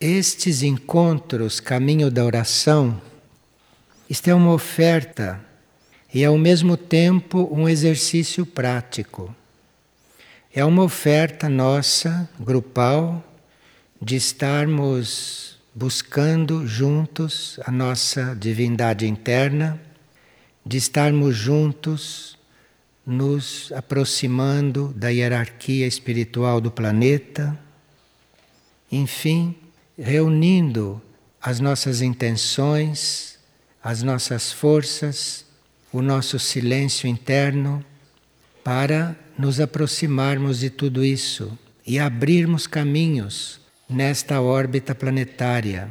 estes encontros, caminho da oração, isto é uma oferta e ao mesmo tempo um exercício prático. É uma oferta nossa, grupal, de estarmos buscando juntos a nossa divindade interna, de estarmos juntos nos aproximando da hierarquia espiritual do planeta, enfim, reunindo as nossas intenções, as nossas forças, o nosso silêncio interno para nos aproximarmos de tudo isso e abrirmos caminhos nesta órbita planetária,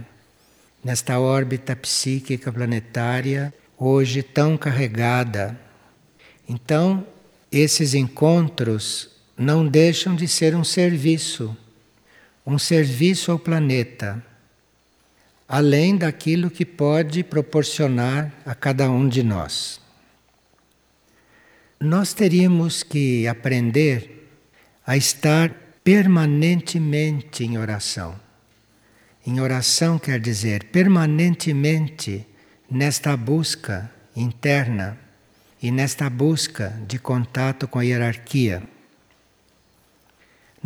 nesta órbita psíquica planetária, hoje tão carregada. Então, esses encontros não deixam de ser um serviço, um serviço ao planeta, além daquilo que pode proporcionar a cada um de nós. Nós teríamos que aprender a estar permanentemente em oração. Em oração quer dizer permanentemente nesta busca interna e nesta busca de contato com a hierarquia.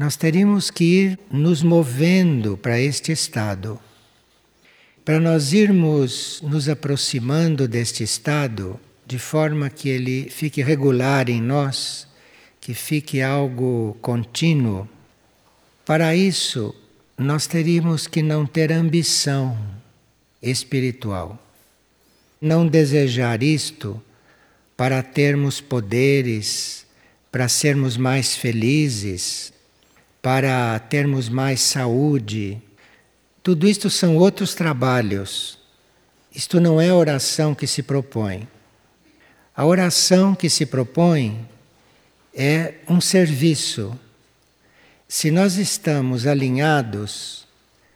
Nós teríamos que ir nos movendo para este estado. Para nós irmos nos aproximando deste estado, de forma que ele fique regular em nós, que fique algo contínuo. Para isso, nós teríamos que não ter ambição espiritual. Não desejar isto para termos poderes, para sermos mais felizes, para termos mais saúde. Tudo isto são outros trabalhos. Isto não é a oração que se propõe. A oração que se propõe é um serviço. Se nós estamos alinhados,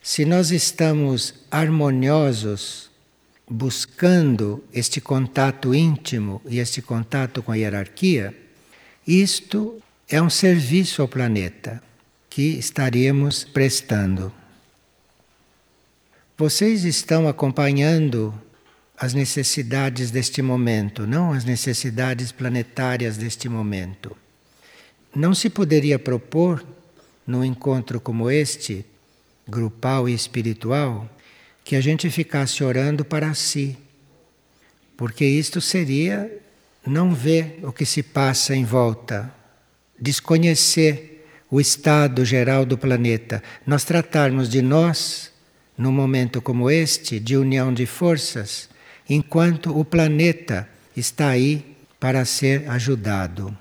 se nós estamos harmoniosos, buscando este contato íntimo e este contato com a hierarquia, isto é um serviço ao planeta que estaríamos prestando. Vocês estão acompanhando as necessidades deste momento, não as necessidades planetárias deste momento. Não se poderia propor, num encontro como este, grupal e espiritual, que a gente ficasse orando para si, porque isto seria não ver o que se passa em volta, desconhecer o estado geral do planeta. Nós tratarmos de nós, num momento como este, de união de forças enquanto o planeta está aí para ser ajudado.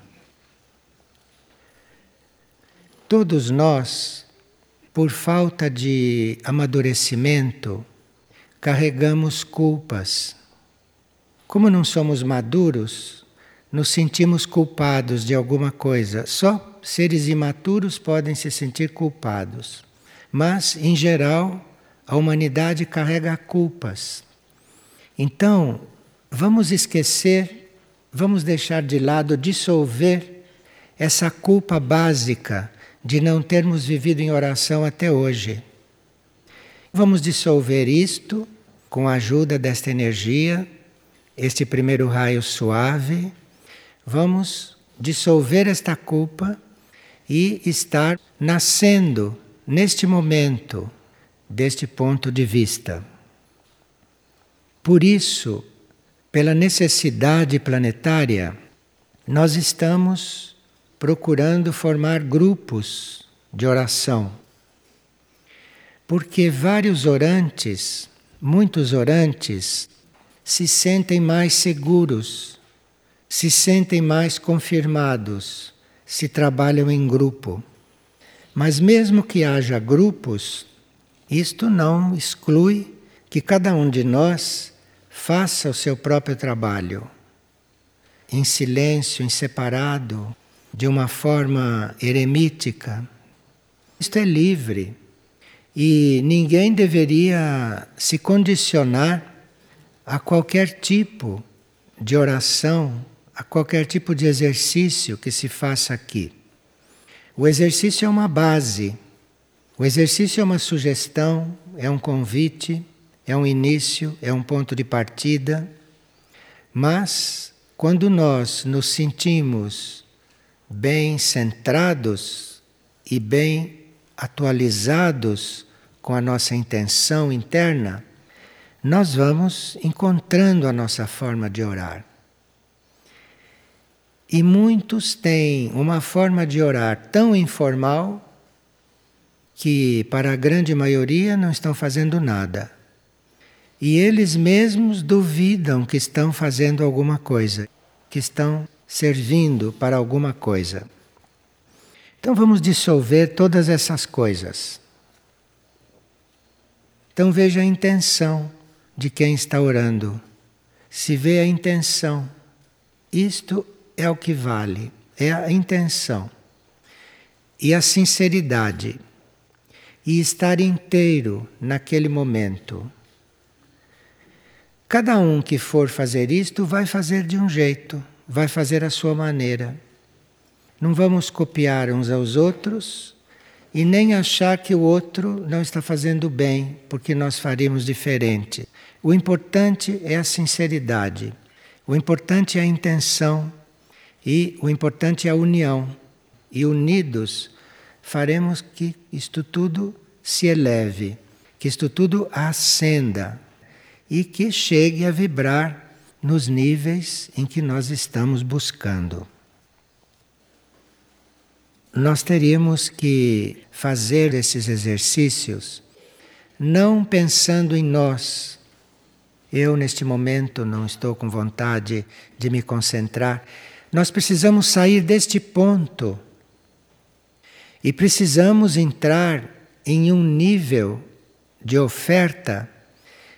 Todos nós, por falta de amadurecimento, carregamos culpas. Como não somos maduros, nos sentimos culpados de alguma coisa. Só seres imaturos podem se sentir culpados. Mas, em geral, a humanidade carrega culpas. Então, vamos esquecer, vamos deixar de lado, dissolver essa culpa básica de não termos vivido em oração até hoje. Vamos dissolver isto com a ajuda desta energia, este primeiro raio suave. Vamos dissolver esta culpa e estar nascendo neste momento, deste ponto de vista. Por isso, pela necessidade planetária, nós estamos procurando formar grupos de oração. Porque vários orantes, muitos orantes, se sentem mais seguros, se sentem mais confirmados se trabalham em grupo. Mas mesmo que haja grupos, isto não exclui que cada um de nós faça o seu próprio trabalho, em silêncio, em separado, de uma forma eremítica. Isto é livre. E ninguém deveria se condicionar a qualquer tipo de oração, a qualquer tipo de exercício que se faça aqui. O exercício é uma base, o exercício é uma sugestão, é um convite, é um início, é um ponto de partida, mas quando nós nos sentimos bem centrados e bem atualizados com a nossa intenção interna, nós vamos encontrando a nossa forma de orar. E muitos têm uma forma de orar tão informal que, para a grande maioria, não estão fazendo nada. E eles mesmos duvidam que estão fazendo alguma coisa, que estão servindo para alguma coisa. Então vamos dissolver todas essas coisas. Então veja a intenção de quem está orando. Se vê a intenção, isto é o que vale, é a intenção e a sinceridade e estar inteiro naquele momento. Cada um que for fazer isto vai fazer de um jeito, vai fazer a sua maneira. Não vamos copiar uns aos outros e nem achar que o outro não está fazendo bem, porque nós faríamos diferente. O importante é a sinceridade, o importante é a intenção e o importante é a união. E unidos faremos que isto tudo se eleve, que isto tudo ascenda e que chegue a vibrar nos níveis em que nós estamos buscando. Nós teríamos que fazer esses exercícios não pensando em nós. Eu, neste momento, não estou com vontade de me concentrar nós precisamos sair deste ponto e precisamos entrar em um nível de oferta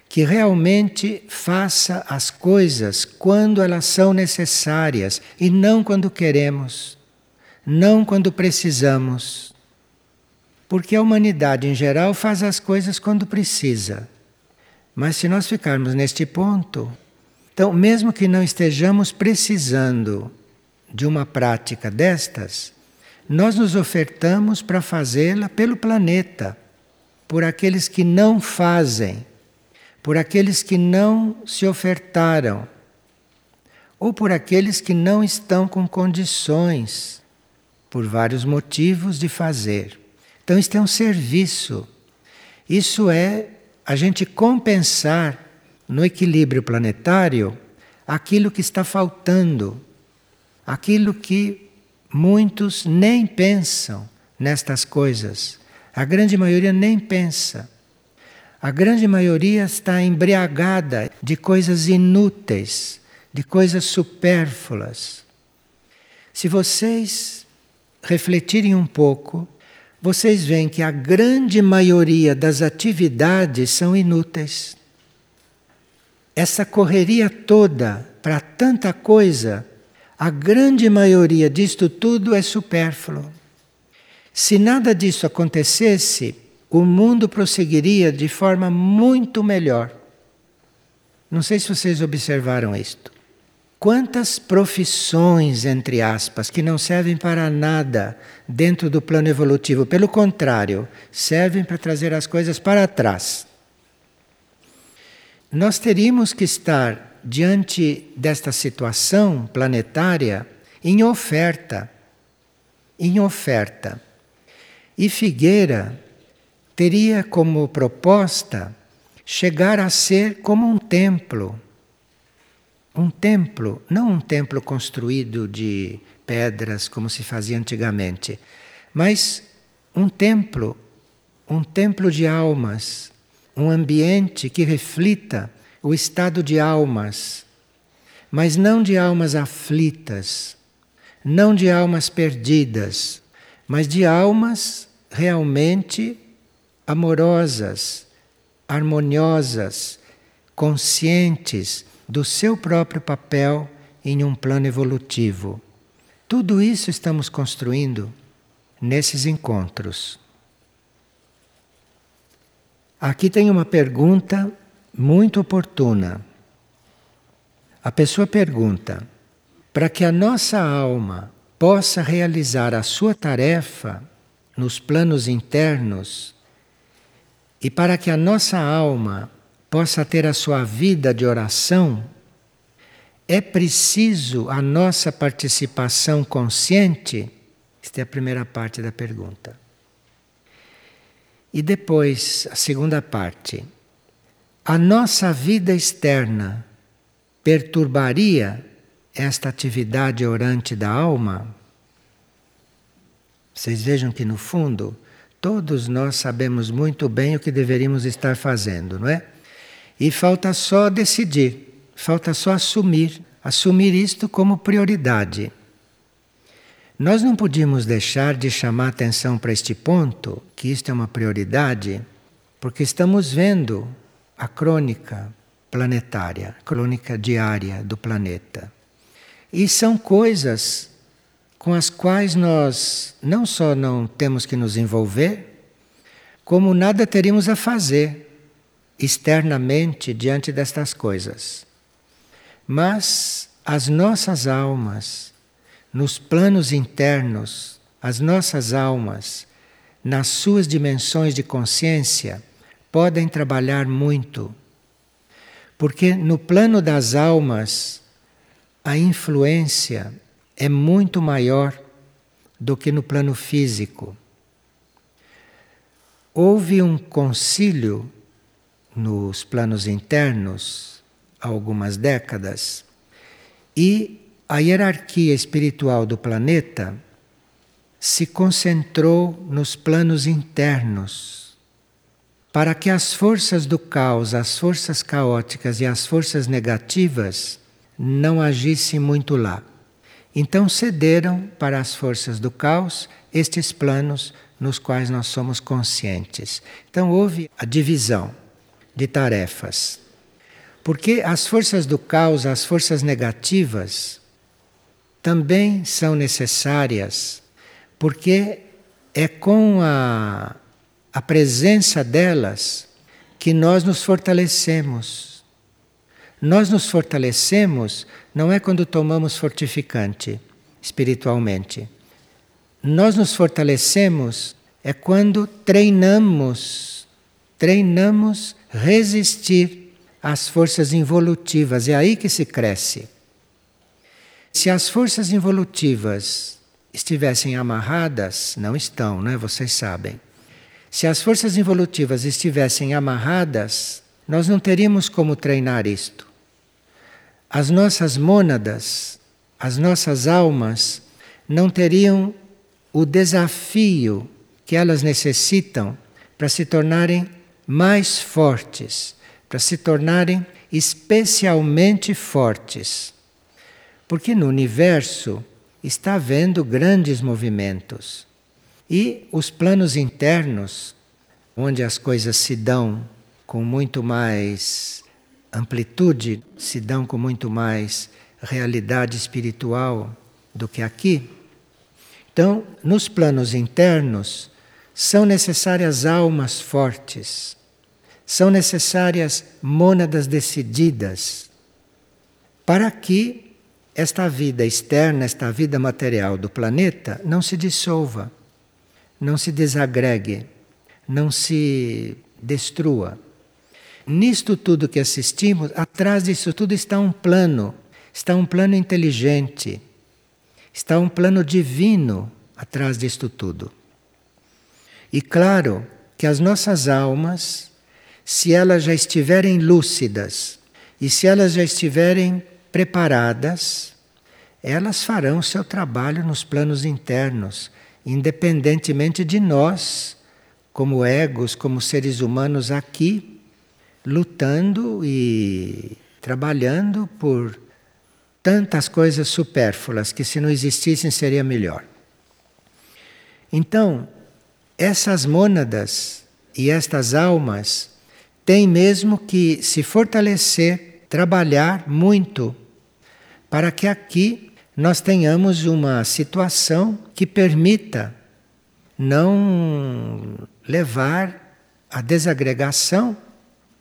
que realmente faça as coisas quando elas são necessárias e não quando queremos, não quando precisamos. Porque a humanidade em geral faz as coisas quando precisa. Mas se nós ficarmos neste ponto, então, mesmo que não estejamos precisando de uma prática destas, nós nos ofertamos para fazê-la pelo planeta, por aqueles que não fazem, por aqueles que não se ofertaram, ou por aqueles que não estão com condições, por vários motivos, de fazer. Então, isto é um serviço. Isso é a gente compensar no equilíbrio planetário aquilo que está faltando aquilo que muitos nem pensam nestas coisas. A grande maioria nem pensa. A grande maioria está embriagada de coisas inúteis, de coisas supérfluas. Se vocês refletirem um pouco, vocês veem que a grande maioria das atividades são inúteis. Essa correria toda para tanta coisa a grande maioria disto tudo é supérfluo. Se nada disso acontecesse, o mundo prosseguiria de forma muito melhor. Não sei se vocês observaram isto. Quantas profissões, entre aspas, que não servem para nada dentro do plano evolutivo, pelo contrário, servem para trazer as coisas para trás. Nós teríamos que estar diante desta situação planetária em oferta. Em oferta. E Figueira teria como proposta chegar a ser como um templo. Um templo, não um templo construído de pedras como se fazia antigamente, mas um templo, um templo de almas, um ambiente que reflita o estado de almas, mas não de almas aflitas, não de almas perdidas, mas de almas realmente amorosas, harmoniosas, conscientes do seu próprio papel em um plano evolutivo. Tudo isso estamos construindo nesses encontros. Aqui tem uma pergunta muito oportuna. A pessoa pergunta: para que a nossa alma possa realizar a sua tarefa nos planos internos, E para que a nossa alma possa ter a sua vida de oração, é preciso a nossa participação consciente? Esta é a primeira parte da pergunta. E depois, a segunda parte. A nossa vida externa perturbaria esta atividade orante da alma? Vocês vejam que, no fundo, todos nós sabemos muito bem o que deveríamos estar fazendo, não é? E falta só decidir, falta só assumir, assumir isto como prioridade. Nós não podíamos deixar de chamar atenção para este ponto, que isto é uma prioridade, porque estamos vendo a crônica planetária, crônica diária do planeta. E são coisas com as quais nós não só não temos que nos envolver, como nada teríamos a fazer externamente diante destas coisas. Mas as nossas almas, nos planos internos, as nossas almas, nas suas dimensões de consciência, podem trabalhar muito. Porque no plano das almas, a influência é muito maior do que no plano físico. Houve um concílio nos planos internos há algumas décadas e a hierarquia espiritual do planeta se concentrou nos planos internos para que as forças do caos, as forças caóticas e as forças negativas não agissem muito lá. Então cederam para as forças do caos estes planos nos quais nós somos conscientes. Então houve a divisão de tarefas. Porque as forças do caos, as forças negativas, também são necessárias, porque é com a, a presença delas que nós nos fortalecemos. Nós nos fortalecemos não é quando tomamos fortificante espiritualmente. Nós nos fortalecemos é quando treinamos, treinamos resistir às forças involutivas. É aí que se cresce. Se as forças involutivas estivessem amarradas, não estão, né? Vocês sabem. Se as forças involutivas estivessem amarradas, nós não teríamos como treinar isto. As nossas mônadas, as nossas almas, não teriam o desafio que elas necessitam para se tornarem mais fortes, para se tornarem especialmente fortes. Porque no universo está havendo grandes movimentos. E os planos internos, onde as coisas se dão com muito mais amplitude, se dão com muito mais realidade espiritual do que aqui. Então, nos planos internos, são necessárias almas fortes, são necessárias mônadas decididas para que esta vida externa, esta vida material do planeta não se dissolva, não se desagregue, não se destrua. Nisto tudo que assistimos, atrás disso tudo está um plano, está um plano inteligente, está um plano divino atrás disto tudo. E claro que as nossas almas se elas já estiverem lúcidas e se elas já estiverem preparadas, elas farão seu trabalho nos planos internos, independentemente de nós, como egos, como seres humanos aqui, lutando e trabalhando por tantas coisas supérfluas que, se não existissem, seria melhor. Então, essas mônadas e estas almas tem mesmo que se fortalecer, trabalhar muito, para que aqui nós tenhamos uma situação que permita não levar à desagregação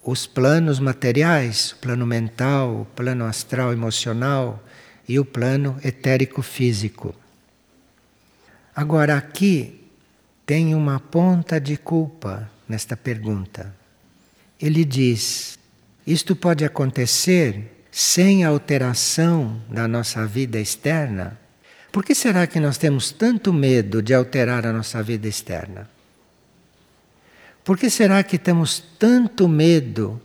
os planos materiais, o plano mental, o plano astral emocional e o plano etérico físico. Agora aqui tem uma ponta de culpa nesta pergunta. Ele diz: isto pode acontecer sem alteração da nossa vida externa? Por que será que nós temos tanto medo de alterar a nossa vida externa? Por que será que temos tanto medo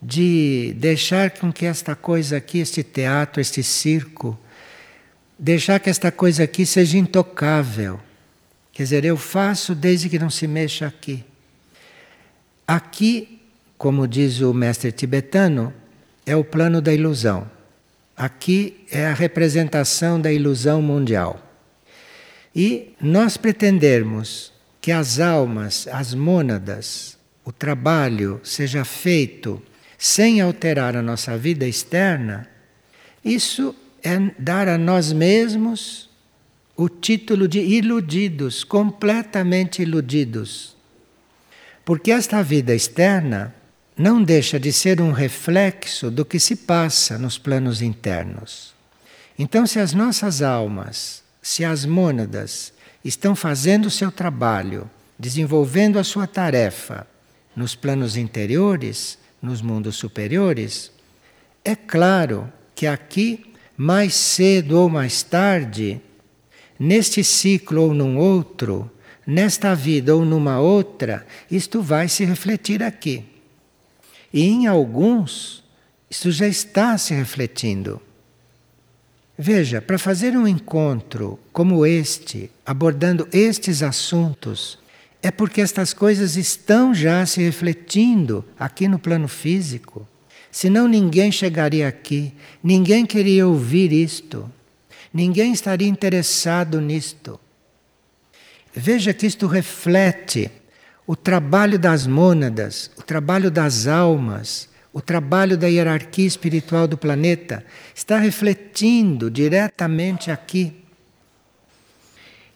de deixar com que esta coisa aqui, este teatro, este circo, deixar que esta coisa aqui seja intocável? Quer dizer, eu faço desde que não se mexa aqui. Aqui, como diz o mestre tibetano, é o plano da ilusão. Aqui é a representação da ilusão mundial. E nós pretendermos que as almas, as mônadas, o trabalho seja feito sem alterar a nossa vida externa, isso é dar a nós mesmos o título de iludidos, completamente iludidos. Porque esta vida externa não deixa de ser um reflexo do que se passa nos planos internos. Então, se as nossas almas, se as mônadas estão fazendo o seu trabalho, desenvolvendo a sua tarefa nos planos interiores, nos mundos superiores, é claro que aqui, mais cedo ou mais tarde, neste ciclo ou num outro, nesta vida ou numa outra, isto vai se refletir aqui. E em alguns, isso já está se refletindo. Veja, para fazer um encontro como este, abordando estes assuntos, é porque estas coisas estão já se refletindo aqui no plano físico. Senão ninguém chegaria aqui, ninguém queria ouvir isto, ninguém estaria interessado nisto. Veja que isto reflete o trabalho das mônadas, o trabalho das almas, o trabalho da hierarquia espiritual do planeta está refletindo diretamente aqui.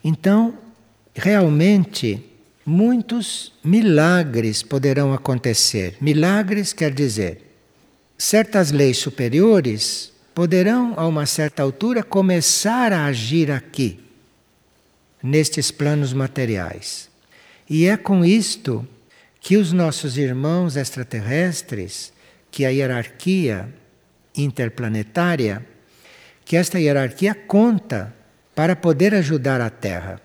Então, realmente, muitos milagres poderão acontecer. Milagres quer dizer, certas leis superiores poderão, a uma certa altura, começar a agir aqui, nestes planos materiais. E é com isto que os nossos irmãos extraterrestres, que a hierarquia interplanetária, que esta hierarquia conta para poder ajudar a Terra.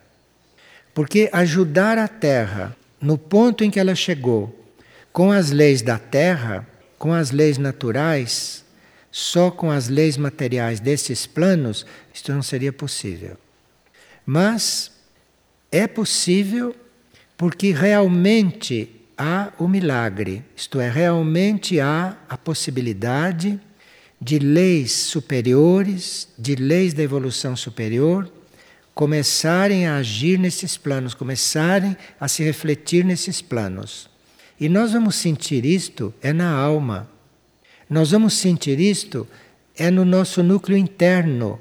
Porque ajudar a Terra no ponto em que ela chegou, com as leis da Terra, com as leis naturais, só com as leis materiais desses planos, isto não seria possível. Mas é possível porque realmente há o milagre, isto é, realmente há a possibilidade de leis superiores, de leis da evolução superior, começarem a agir nesses planos, começarem a se refletir nesses planos. E nós vamos sentir isto é na alma. Nós vamos sentir isto é no nosso núcleo interno.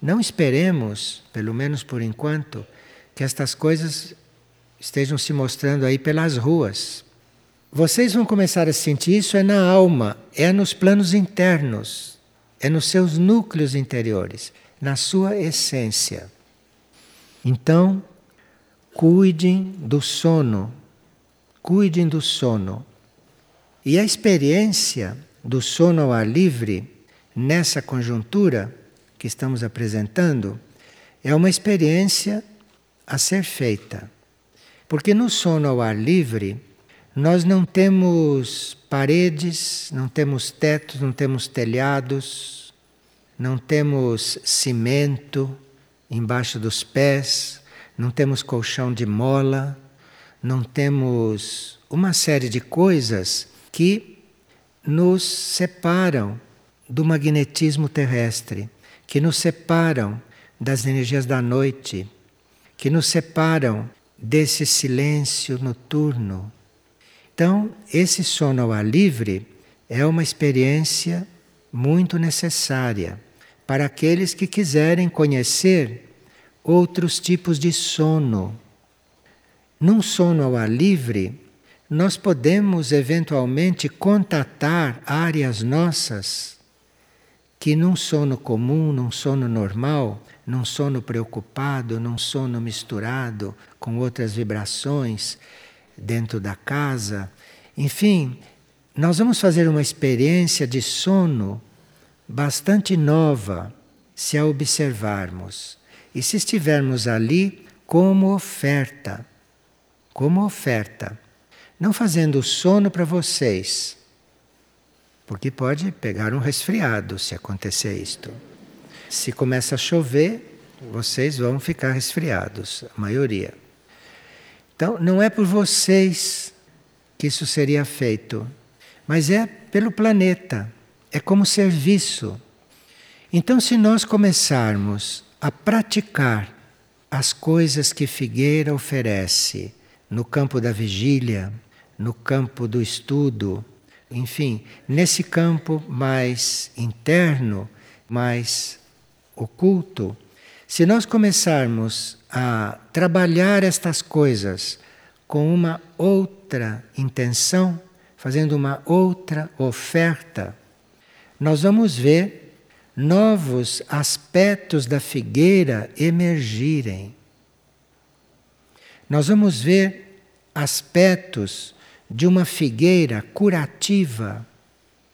Não esperemos, pelo menos por enquanto, que estas coisas estejam se mostrando aí pelas ruas. Vocês vão começar a sentir isso é na alma, é nos planos internos, é nos seus núcleos interiores, na sua essência. Então, cuidem do sono, cuidem do sono. E a experiência do sono ao ar livre, nessa conjuntura que estamos apresentando, é uma experiência a ser feita. Porque no sono ao ar livre, nós não temos paredes, não temos tetos, não temos telhados, não temos cimento embaixo dos pés, não temos colchão de mola, não temos uma série de coisas que nos separam do magnetismo terrestre, que nos separam das energias da noite, que nos separam desse silêncio noturno. Então, esse sono ao ar livre é uma experiência muito necessária para aqueles que quiserem conhecer outros tipos de sono. Num sono ao ar livre, nós podemos eventualmente contatar áreas nossas que num sono comum, num sono normal, num sono preocupado, num sono misturado com outras vibrações, dentro da casa. Enfim, nós vamos fazer uma experiência de sono bastante nova se a observarmos. E se estivermos ali como oferta, como oferta, não fazendo sono para vocês, porque pode pegar um resfriado se acontecer isto. Se começa a chover, vocês vão ficar resfriados, a maioria. Então, não é por vocês que isso seria feito, mas é pelo planeta, é como serviço. Então, se nós começarmos a praticar as coisas que Figueira oferece no campo da vigília, no campo do estudo, enfim, nesse campo mais interno, mais oculto, se nós começarmos a trabalhar estas coisas com uma outra intenção, fazendo uma outra oferta, nós vamos ver novos aspectos da figueira emergirem. Nós vamos ver aspectos de uma figueira curativa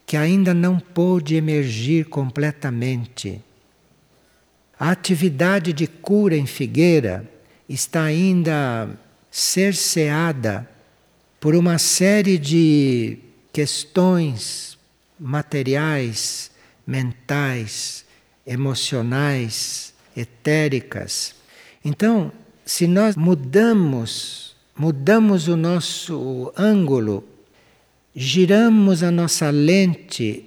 que ainda não pôde emergir completamente a atividade de cura em Figueira está ainda cerceada por uma série de questões materiais, mentais, emocionais, etéricas. Então, se nós mudamos, mudamos o nosso ângulo, giramos a nossa lente,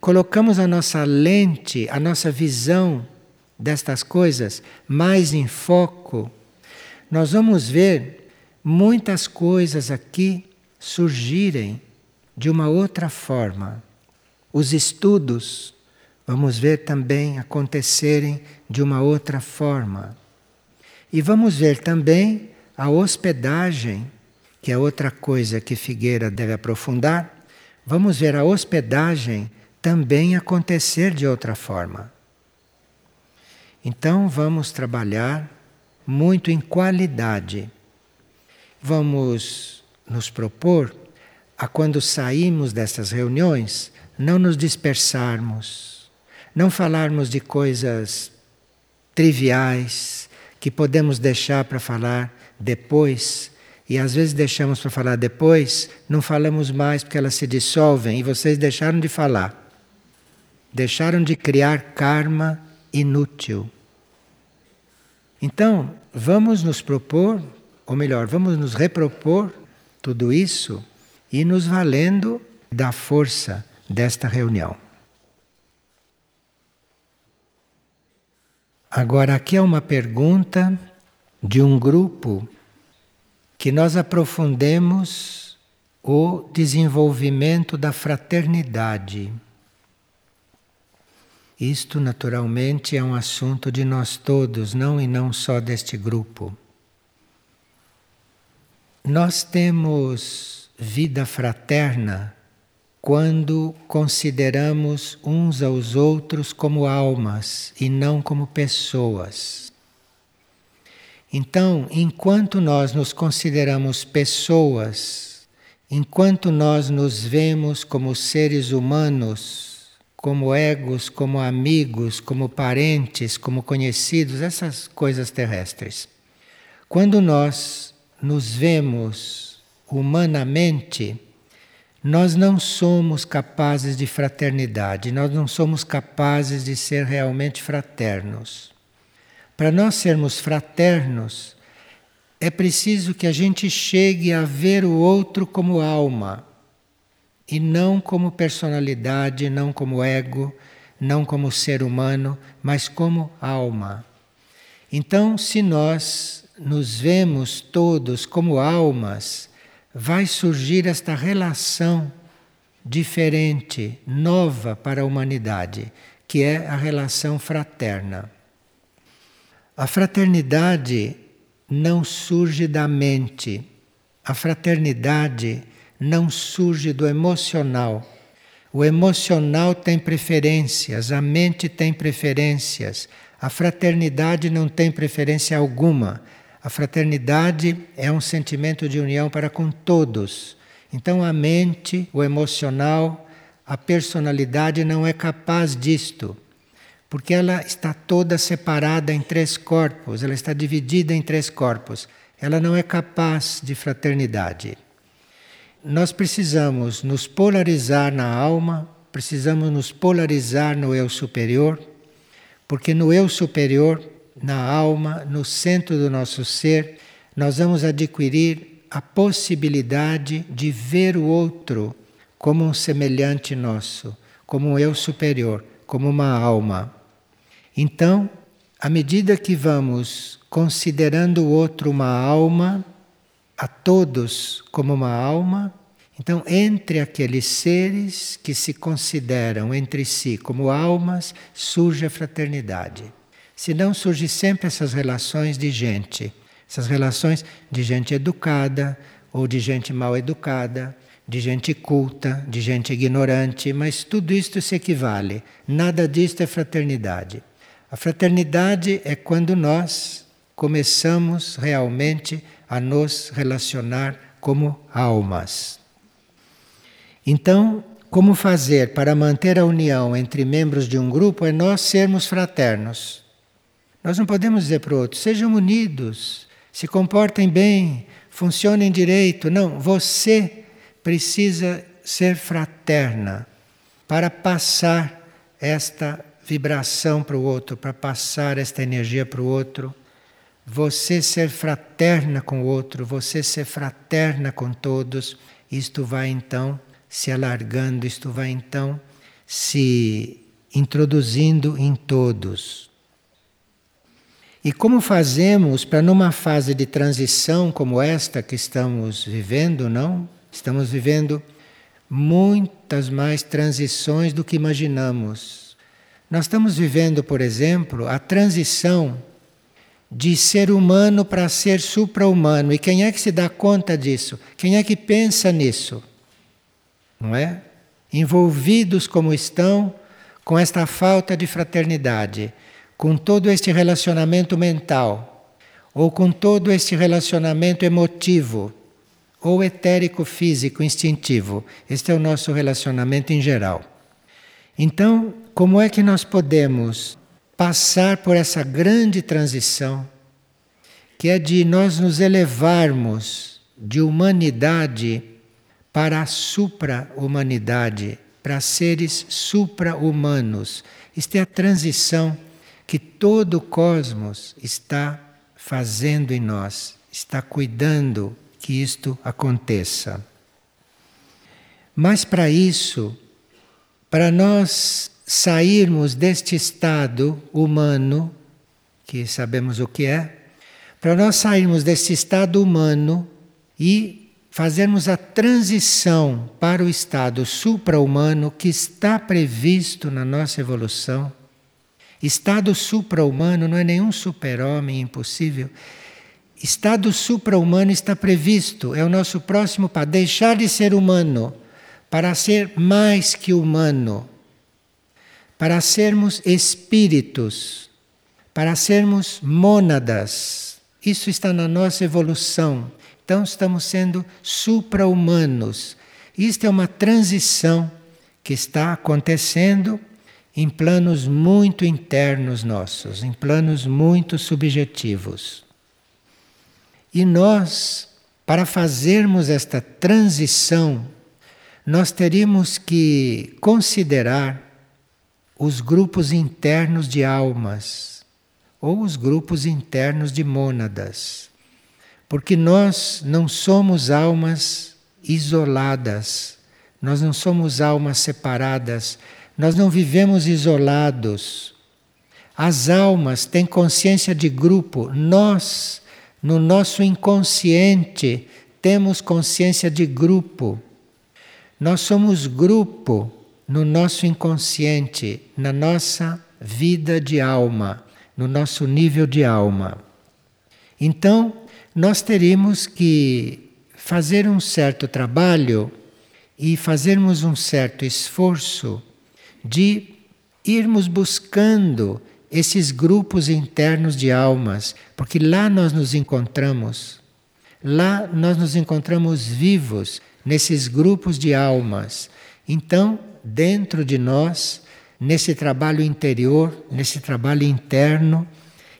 colocamos a nossa lente, a nossa visão destas coisas mais em foco, nós vamos ver muitas coisas aqui surgirem de uma outra forma. Os estudos, vamos ver também acontecerem de uma outra forma. E vamos ver também a hospedagem, que é outra coisa que Figueira deve aprofundar. Vamos ver a hospedagem também acontecer de outra forma. Então vamos trabalhar muito em qualidade. Vamos nos propor a quando saímos dessas reuniões não nos dispersarmos, não falarmos de coisas triviais que podemos deixar para falar depois. E às vezes deixamos para falar depois, não falamos mais porque elas se dissolvem e vocês deixaram de falar. Deixaram de criar karma inútil. Então, vamos nos propor, ou melhor, vamos nos repropor tudo isso e nos valendo da força desta reunião. Agora, aqui é uma pergunta de um grupo que nós aprofundemos o desenvolvimento da fraternidade. Isto, naturalmente, é um assunto de nós todos, não e não só deste grupo. Nós temos vida fraterna quando consideramos uns aos outros como almas e não como pessoas. Então, enquanto nós nos consideramos pessoas, enquanto nós nos vemos como seres humanos, como egos, como amigos, como parentes, como conhecidos, essas coisas terrestres. Quando nós nos vemos humanamente, nós não somos capazes de fraternidade, nós não somos capazes de ser realmente fraternos. Para nós sermos fraternos, é preciso que a gente chegue a ver o outro como alma e não como personalidade, não como ego, não como ser humano, mas como alma. Então, se nós nos vemos todos como almas, vai surgir esta relação diferente, nova para a humanidade, que é a relação fraterna. A fraternidade não surge da mente. A fraternidade não surge do emocional. O emocional tem preferências, a mente tem preferências, a fraternidade não tem preferência alguma. A fraternidade é um sentimento de união para com todos. Então a mente, o emocional, a personalidade não é capaz disto, porque ela está toda separada em três corpos, ela está dividida em três corpos. Ela não é capaz de fraternidade. Nós precisamos nos polarizar na alma, precisamos nos polarizar no eu superior, porque no eu superior, na alma, no centro do nosso ser, nós vamos adquirir a possibilidade de ver o outro como um semelhante nosso, como um eu superior, como uma alma. Então, à medida que vamos considerando o outro uma alma, a todos como uma alma, então, entre aqueles seres que se consideram entre si como almas, surge a fraternidade. Senão, surge sempre essas relações de gente, essas relações de gente educada ou de gente mal educada, de gente culta, de gente ignorante, mas tudo isto se equivale. Nada disto é fraternidade. A fraternidade é quando nós começamos realmente a nos relacionar como almas. Então, como fazer para manter a união entre membros de um grupo é nós sermos fraternos. Nós não podemos dizer para o outro, sejam unidos, se comportem bem, funcionem direito. Não, você precisa ser fraterna para passar esta vibração para o outro, para passar esta energia para o outro. Você ser fraterna com o outro, você ser fraterna com todos, isto vai então se alargando, isto vai então se introduzindo em todos. E como fazemos para numa fase de transição como esta que estamos vivendo, não? Estamos vivendo muitas mais transições do que imaginamos. Nós estamos vivendo, por exemplo, a transição de ser humano para ser supra-humano. E quem é que se dá conta disso? Quem é que pensa nisso? não é? Envolvidos como estão com esta falta de fraternidade, com todo este relacionamento mental, ou com todo este relacionamento emotivo, ou etérico, físico, instintivo. Este é o nosso relacionamento em geral. Então, como é que nós podemos passar por essa grande transição, que é de nós nos elevarmos de humanidade para a supra-humanidade, para seres supra-humanos. Isto é a transição que todo o cosmos está fazendo em nós, está cuidando que isto aconteça. Mas para isso, para nós sairmos deste estado humano, que sabemos o que é, para nós sairmos deste estado humano e fazermos a transição para o estado supra-humano que está previsto na nossa evolução. Estado supra-humano não é nenhum super-homem impossível. Estado supra-humano está previsto, é o nosso próximo passo. Deixar de ser humano para ser mais que humano, para sermos espíritos, para sermos mônadas. Isso está na nossa evolução. Então estamos sendo supra-humanos. Isto é uma transição que está acontecendo em planos muito internos nossos, em planos muito subjetivos. E nós, para fazermos esta transição, nós teríamos que considerar os grupos internos de almas ou os grupos internos de mônadas. Porque nós não somos almas isoladas, nós não somos almas separadas, nós não vivemos isolados. As almas têm consciência de grupo, nós, no nosso inconsciente, temos consciência de grupo. Nós somos grupo no nosso inconsciente, na nossa vida de alma, no nosso nível de alma. Então, nós teríamos que fazer um certo trabalho e fazermos um certo esforço de irmos buscando esses grupos internos de almas, porque lá nós nos encontramos. Lá nós nos encontramos vivos nesses grupos de almas. Então, dentro de nós, nesse trabalho interior, nesse trabalho interno,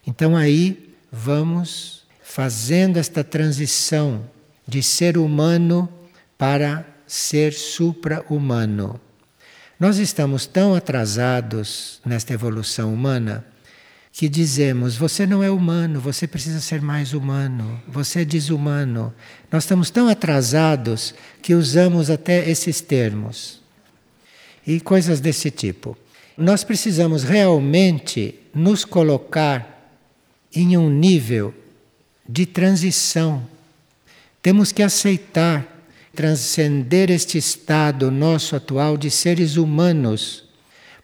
então aí vamos fazendo esta transição de ser humano para ser supra-humano. Nós estamos tão atrasados nesta evolução humana que dizemos: você não é humano, você precisa ser mais humano, você é desumano. Nós estamos tão atrasados que usamos até esses termos e coisas desse tipo. Nós precisamos realmente nos colocar em um nível de transição. Temos que aceitar transcender este estado nosso atual de seres humanos,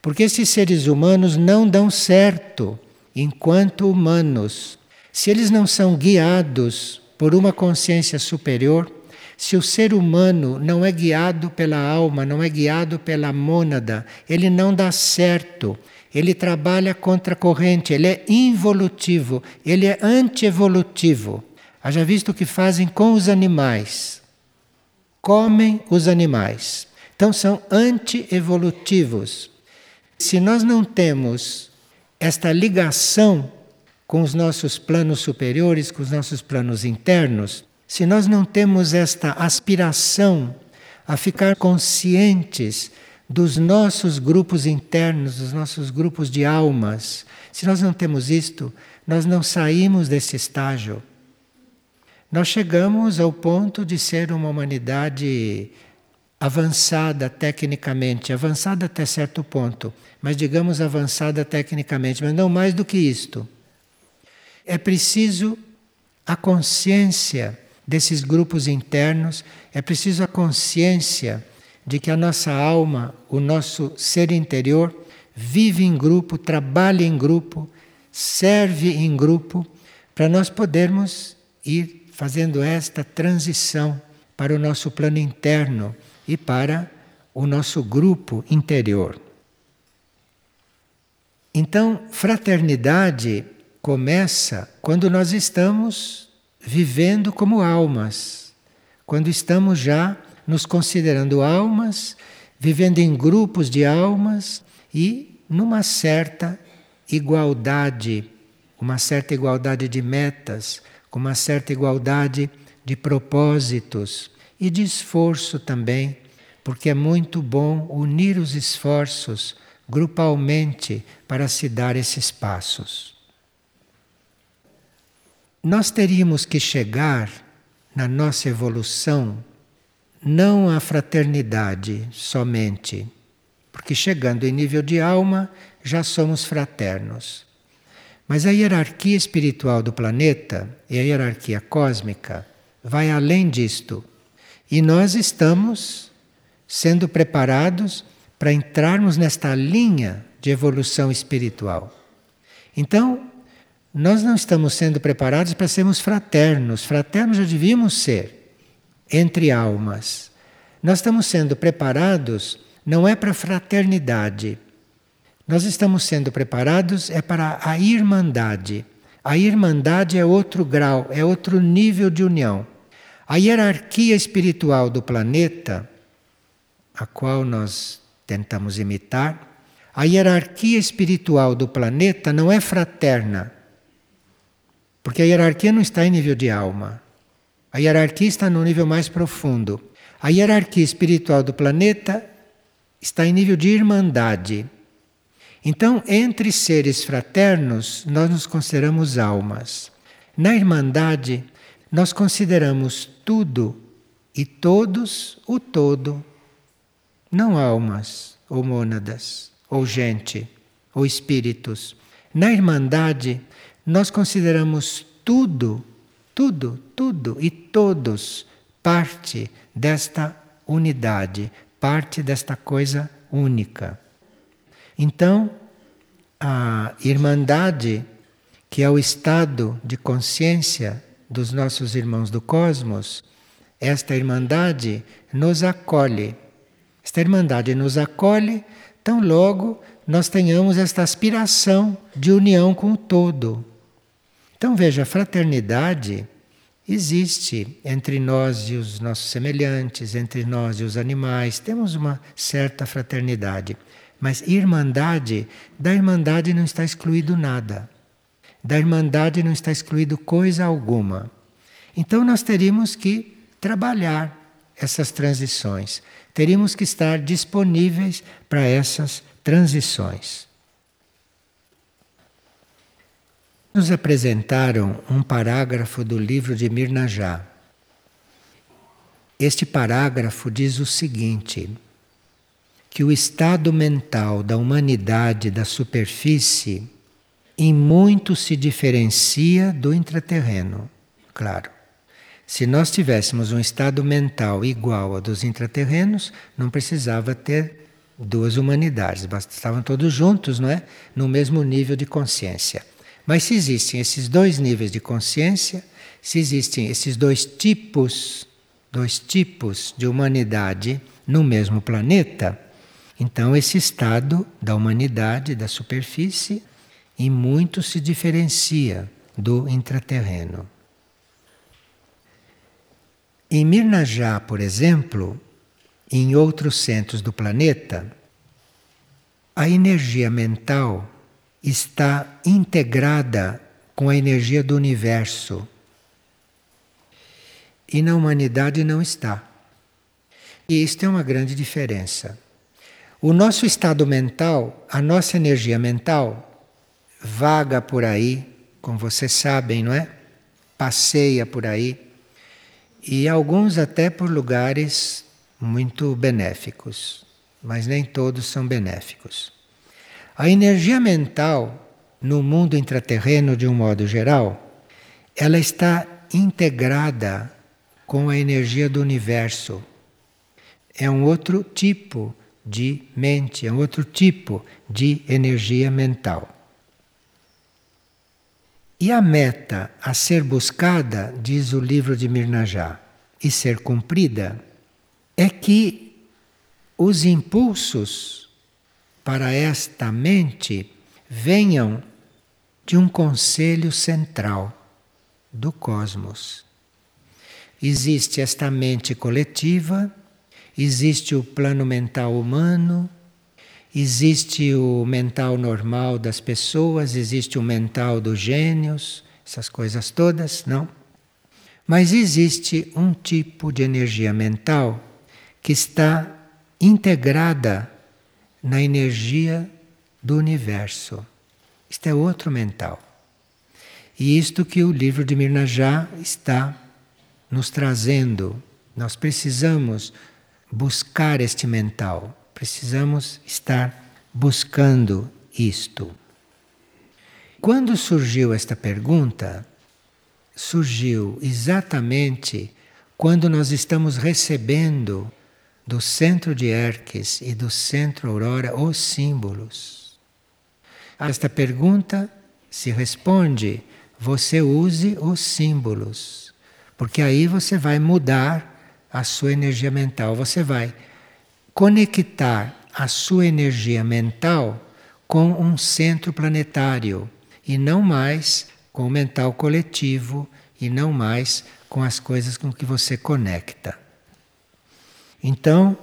porque esses seres humanos não dão certo enquanto humanos. Se eles não são guiados por uma consciência superior, se o ser humano não é guiado pela alma, não é guiado pela mônada, ele não dá certo. Ele trabalha contra a corrente, ele é involutivo, ele é antievolutivo. Haja visto o que fazem com os animais comem os animais. Então são anti-evolutivos. Se nós não temos esta ligação com os nossos planos superiores, com os nossos planos internos, se nós não temos esta aspiração a ficar conscientes dos nossos grupos internos, dos nossos grupos de almas, se nós não temos isto, nós não saímos desse estágio. Nós chegamos ao ponto de ser uma humanidade avançada tecnicamente, avançada até certo ponto, mas digamos avançada tecnicamente, mas não mais do que isto. É preciso a consciência desses grupos internos, é preciso a consciência de que a nossa alma, o nosso ser interior, vive em grupo, trabalha em grupo, serve em grupo, para nós podermos ir fazendo esta transição para o nosso plano interno e para o nosso grupo interior. Então, fraternidade começa quando nós estamos vivendo como almas, quando estamos já nos considerando almas, vivendo em grupos de almas e numa certa igualdade, uma certa igualdade de metas, uma certa igualdade de propósitos e de esforço também, porque é muito bom unir os esforços grupalmente para se dar esses passos. Nós teríamos que chegar na nossa evolução não à fraternidade somente, porque chegando em nível de alma já somos fraternos. Mas a hierarquia espiritual do planeta e a hierarquia cósmica vai além disto. E nós estamos sendo preparados para entrarmos nesta linha de evolução espiritual. Então, nós não estamos sendo preparados para sermos fraternos. Fraternos já devíamos ser entre almas. Nós estamos sendo preparados não é para fraternidade, nós estamos sendo preparados é para a irmandade. A irmandade é outro grau, é outro nível de união. A hierarquia espiritual do planeta, a qual nós tentamos imitar, a hierarquia espiritual do planeta não é fraterna. Porque a hierarquia não está em nível de alma. A hierarquia está no nível mais profundo. A hierarquia espiritual do planeta está em nível de irmandade. Então, entre seres fraternos, nós nos consideramos almas. Na Irmandade, nós consideramos tudo e todos o todo, não almas ou mônadas, ou gente, ou espíritos. Na Irmandade, nós consideramos tudo, tudo, tudo e todos parte desta unidade, parte desta coisa única. Então, a irmandade, que é o estado de consciência dos nossos irmãos do cosmos, esta irmandade nos acolhe. Esta irmandade nos acolhe tão logo nós tenhamos esta aspiração de união com o todo. Então veja, a fraternidade existe entre nós e os nossos semelhantes, entre nós e os animais, temos uma certa fraternidade. Mas irmandade, da irmandade não está excluído nada. Da irmandade não está excluído coisa alguma. Então nós teríamos que trabalhar essas transições. Teríamos que estar disponíveis para essas transições. Nos apresentaram um parágrafo do livro de Mirnajá. Este parágrafo diz o seguinte: que o estado mental da humanidade da superfície em muito se diferencia do intraterreno. Claro. Se nós tivéssemos um estado mental igual ao dos intraterrenos, não precisava ter duas humanidades, estavam todos juntos, não é? No mesmo nível de consciência. Mas se existem esses dois níveis de consciência, se existem esses dois tipos, dois tipos de humanidade no mesmo planeta, então esse estado da humanidade, da superfície, em muito se diferencia do intraterreno. Em Mirnajá, por exemplo, em outros centros do planeta, a energia mental está integrada com a energia do universo. E na humanidade não está. E isto é uma grande diferença. O nosso estado mental, a nossa energia mental, vaga por aí, como vocês sabem, não é? Passeia por aí. E alguns até por lugares muito benéficos, mas nem todos são benéficos. A energia mental, no mundo intraterreno de um modo geral, ela está integrada com a energia do universo. É um outro tipo de mente, é um outro tipo de energia mental. E a meta a ser buscada, diz o livro de Mirnajá, e ser cumprida, é que os impulsos para esta mente venham de um conselho central do cosmos. Existe esta mente coletiva, existe o plano mental humano, existe o mental normal das pessoas, existe o mental dos gênios, essas coisas todas, não? Mas existe um tipo de energia mental que está integrada na energia do universo. Isto é outro mental. E isto que o livro de Mirnajá está nos trazendo. Nós precisamos buscar este mental, precisamos estar buscando isto. Quando surgiu esta pergunta, surgiu exatamente quando nós estamos recebendo do centro de Erques e do centro Aurora os símbolos. Esta pergunta se responde: você use os símbolos, porque aí você vai mudar a sua energia mental, você vai conectar a sua energia mental com um centro planetário e não mais com o mental coletivo e não mais com as coisas com que você conecta. Então,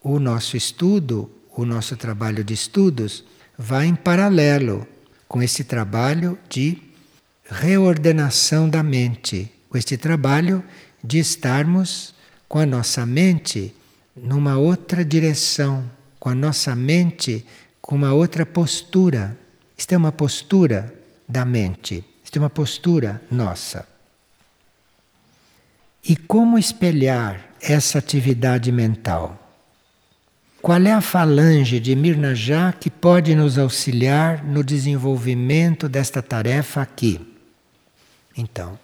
o nosso estudo, o nosso trabalho de estudos, vai em paralelo com esse trabalho de reordenação da mente, com este trabalho de estarmos com a nossa mente numa outra direção, com a nossa mente com uma outra postura. Isto é uma postura da mente, isto é uma postura nossa. E como espelhar essa atividade mental? Qual é a falange de Mirnajá que pode nos auxiliar no desenvolvimento desta tarefa aqui? Então,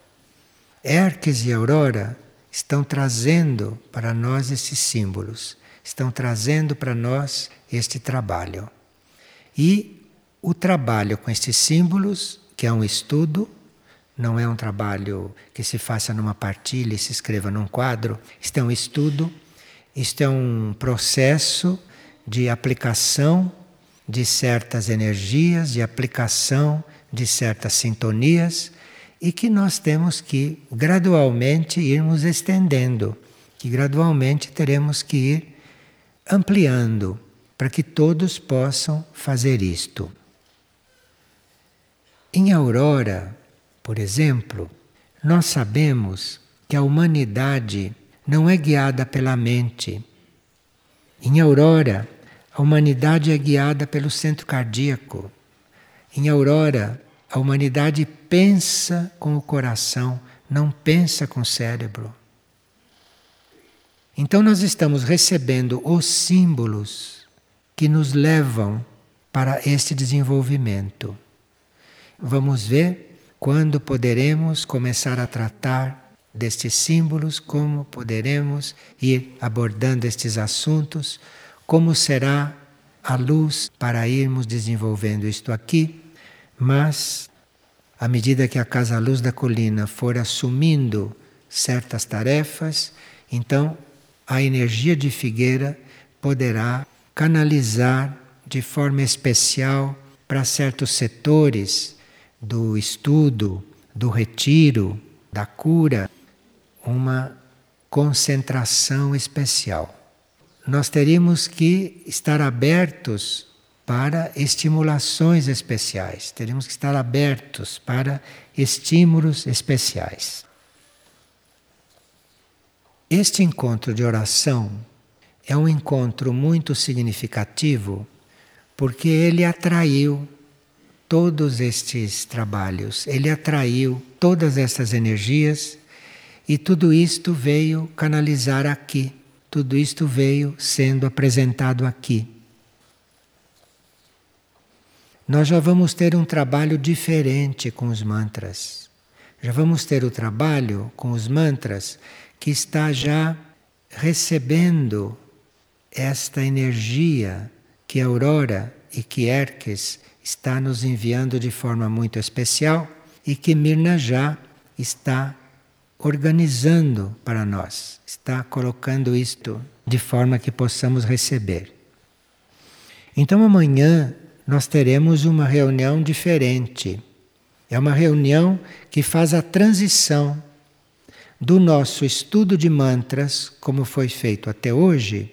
Erques e Aurora estão trazendo para nós esses símbolos, estão trazendo para nós este trabalho. E o trabalho com estes símbolos, que é um estudo, não é um trabalho que se faça numa partilha e se escreva num quadro. Isto é um estudo, isto é um processo de aplicação de certas energias, de aplicação de certas sintonias e que nós temos que gradualmente irmos estendendo, que gradualmente teremos que ir ampliando para que todos possam fazer isto. Em Aurora, por exemplo, nós sabemos que a humanidade não é guiada pela mente. Em Aurora, a humanidade é guiada pelo centro cardíaco. Em Aurora, a humanidade pensa com o coração, não pensa com o cérebro. Então, nós estamos recebendo os símbolos que nos levam para este desenvolvimento. Vamos ver quando poderemos começar a tratar destes símbolos, como poderemos ir abordando estes assuntos, como será a luz para irmos desenvolvendo isto aqui mas, à medida que a Casa Luz da Colina for assumindo certas tarefas, então a energia de Figueira poderá canalizar de forma especial para certos setores do estudo, do retiro, da cura, uma concentração especial. Nós teríamos que estar abertos para estimulações especiais. Teremos que estar abertos para estímulos especiais. Este encontro de oração é um encontro muito significativo porque ele atraiu todos estes trabalhos, ele atraiu todas essas energias e tudo isto veio canalizar aqui, tudo isto veio sendo apresentado aqui nós já vamos ter um trabalho diferente com os mantras. Já vamos ter o trabalho com os mantras que está já recebendo esta energia que Aurora e que Erques está nos enviando de forma muito especial e que Mirna já está organizando para nós, está colocando isto de forma que possamos receber. Então amanhã nós teremos uma reunião diferente. É uma reunião que faz a transição do nosso estudo de mantras, como foi feito até hoje,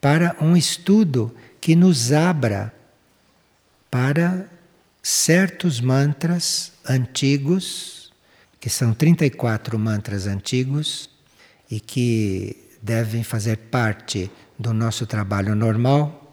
para um estudo que nos abra para certos mantras antigos, que são 34 mantras antigos e que devem fazer parte do nosso trabalho normal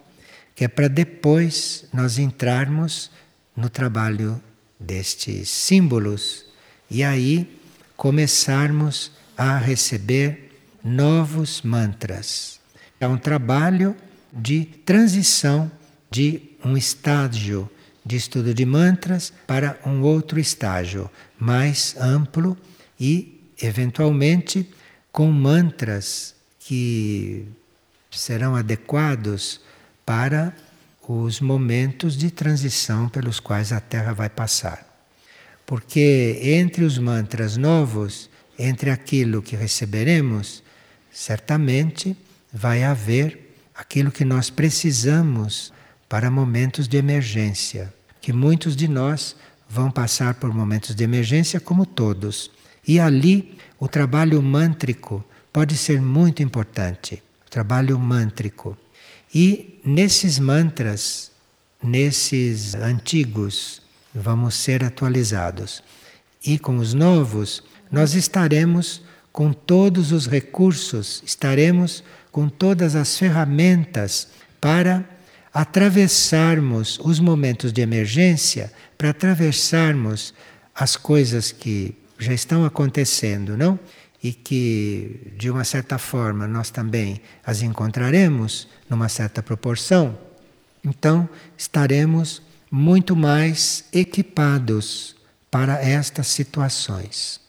que é para depois nós entrarmos no trabalho destes símbolos e aí começarmos a receber novos mantras. É um trabalho de transição de um estágio de estudo de mantras para um outro estágio mais amplo e, eventualmente, com mantras que serão adequados para os momentos de transição pelos quais a Terra vai passar. Porque entre os mantras novos, entre aquilo que receberemos, certamente vai haver aquilo que nós precisamos para momentos de emergência, que muitos de nós vão passar por momentos de emergência como todos. E ali o trabalho mântrico pode ser muito importante. O trabalho mântrico e nesses mantras, nesses antigos, vamos ser atualizados. E com os novos, nós estaremos com todos os recursos, estaremos com todas as ferramentas para atravessarmos os momentos de emergência, para atravessarmos as coisas que já estão acontecendo, não? e que, de uma certa forma, nós também as encontraremos numa certa proporção, então estaremos muito mais equipados para estas situações.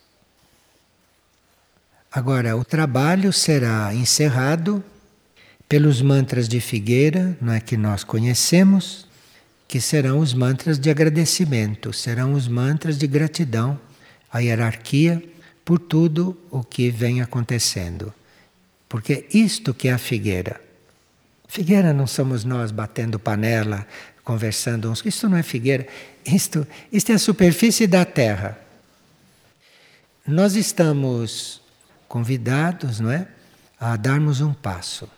Agora, o trabalho será encerrado pelos mantras de Figueira, não é que nós conhecemos, que serão os mantras de agradecimento, serão os mantras de gratidão à hierarquia por tudo o que vem acontecendo. Porque isto que é a figueira. Figueira não somos nós batendo panela conversando uns. Isto não é figueira, isto, isto é a superfície da Terra. Nós estamos convidados, não é, a darmos um passo.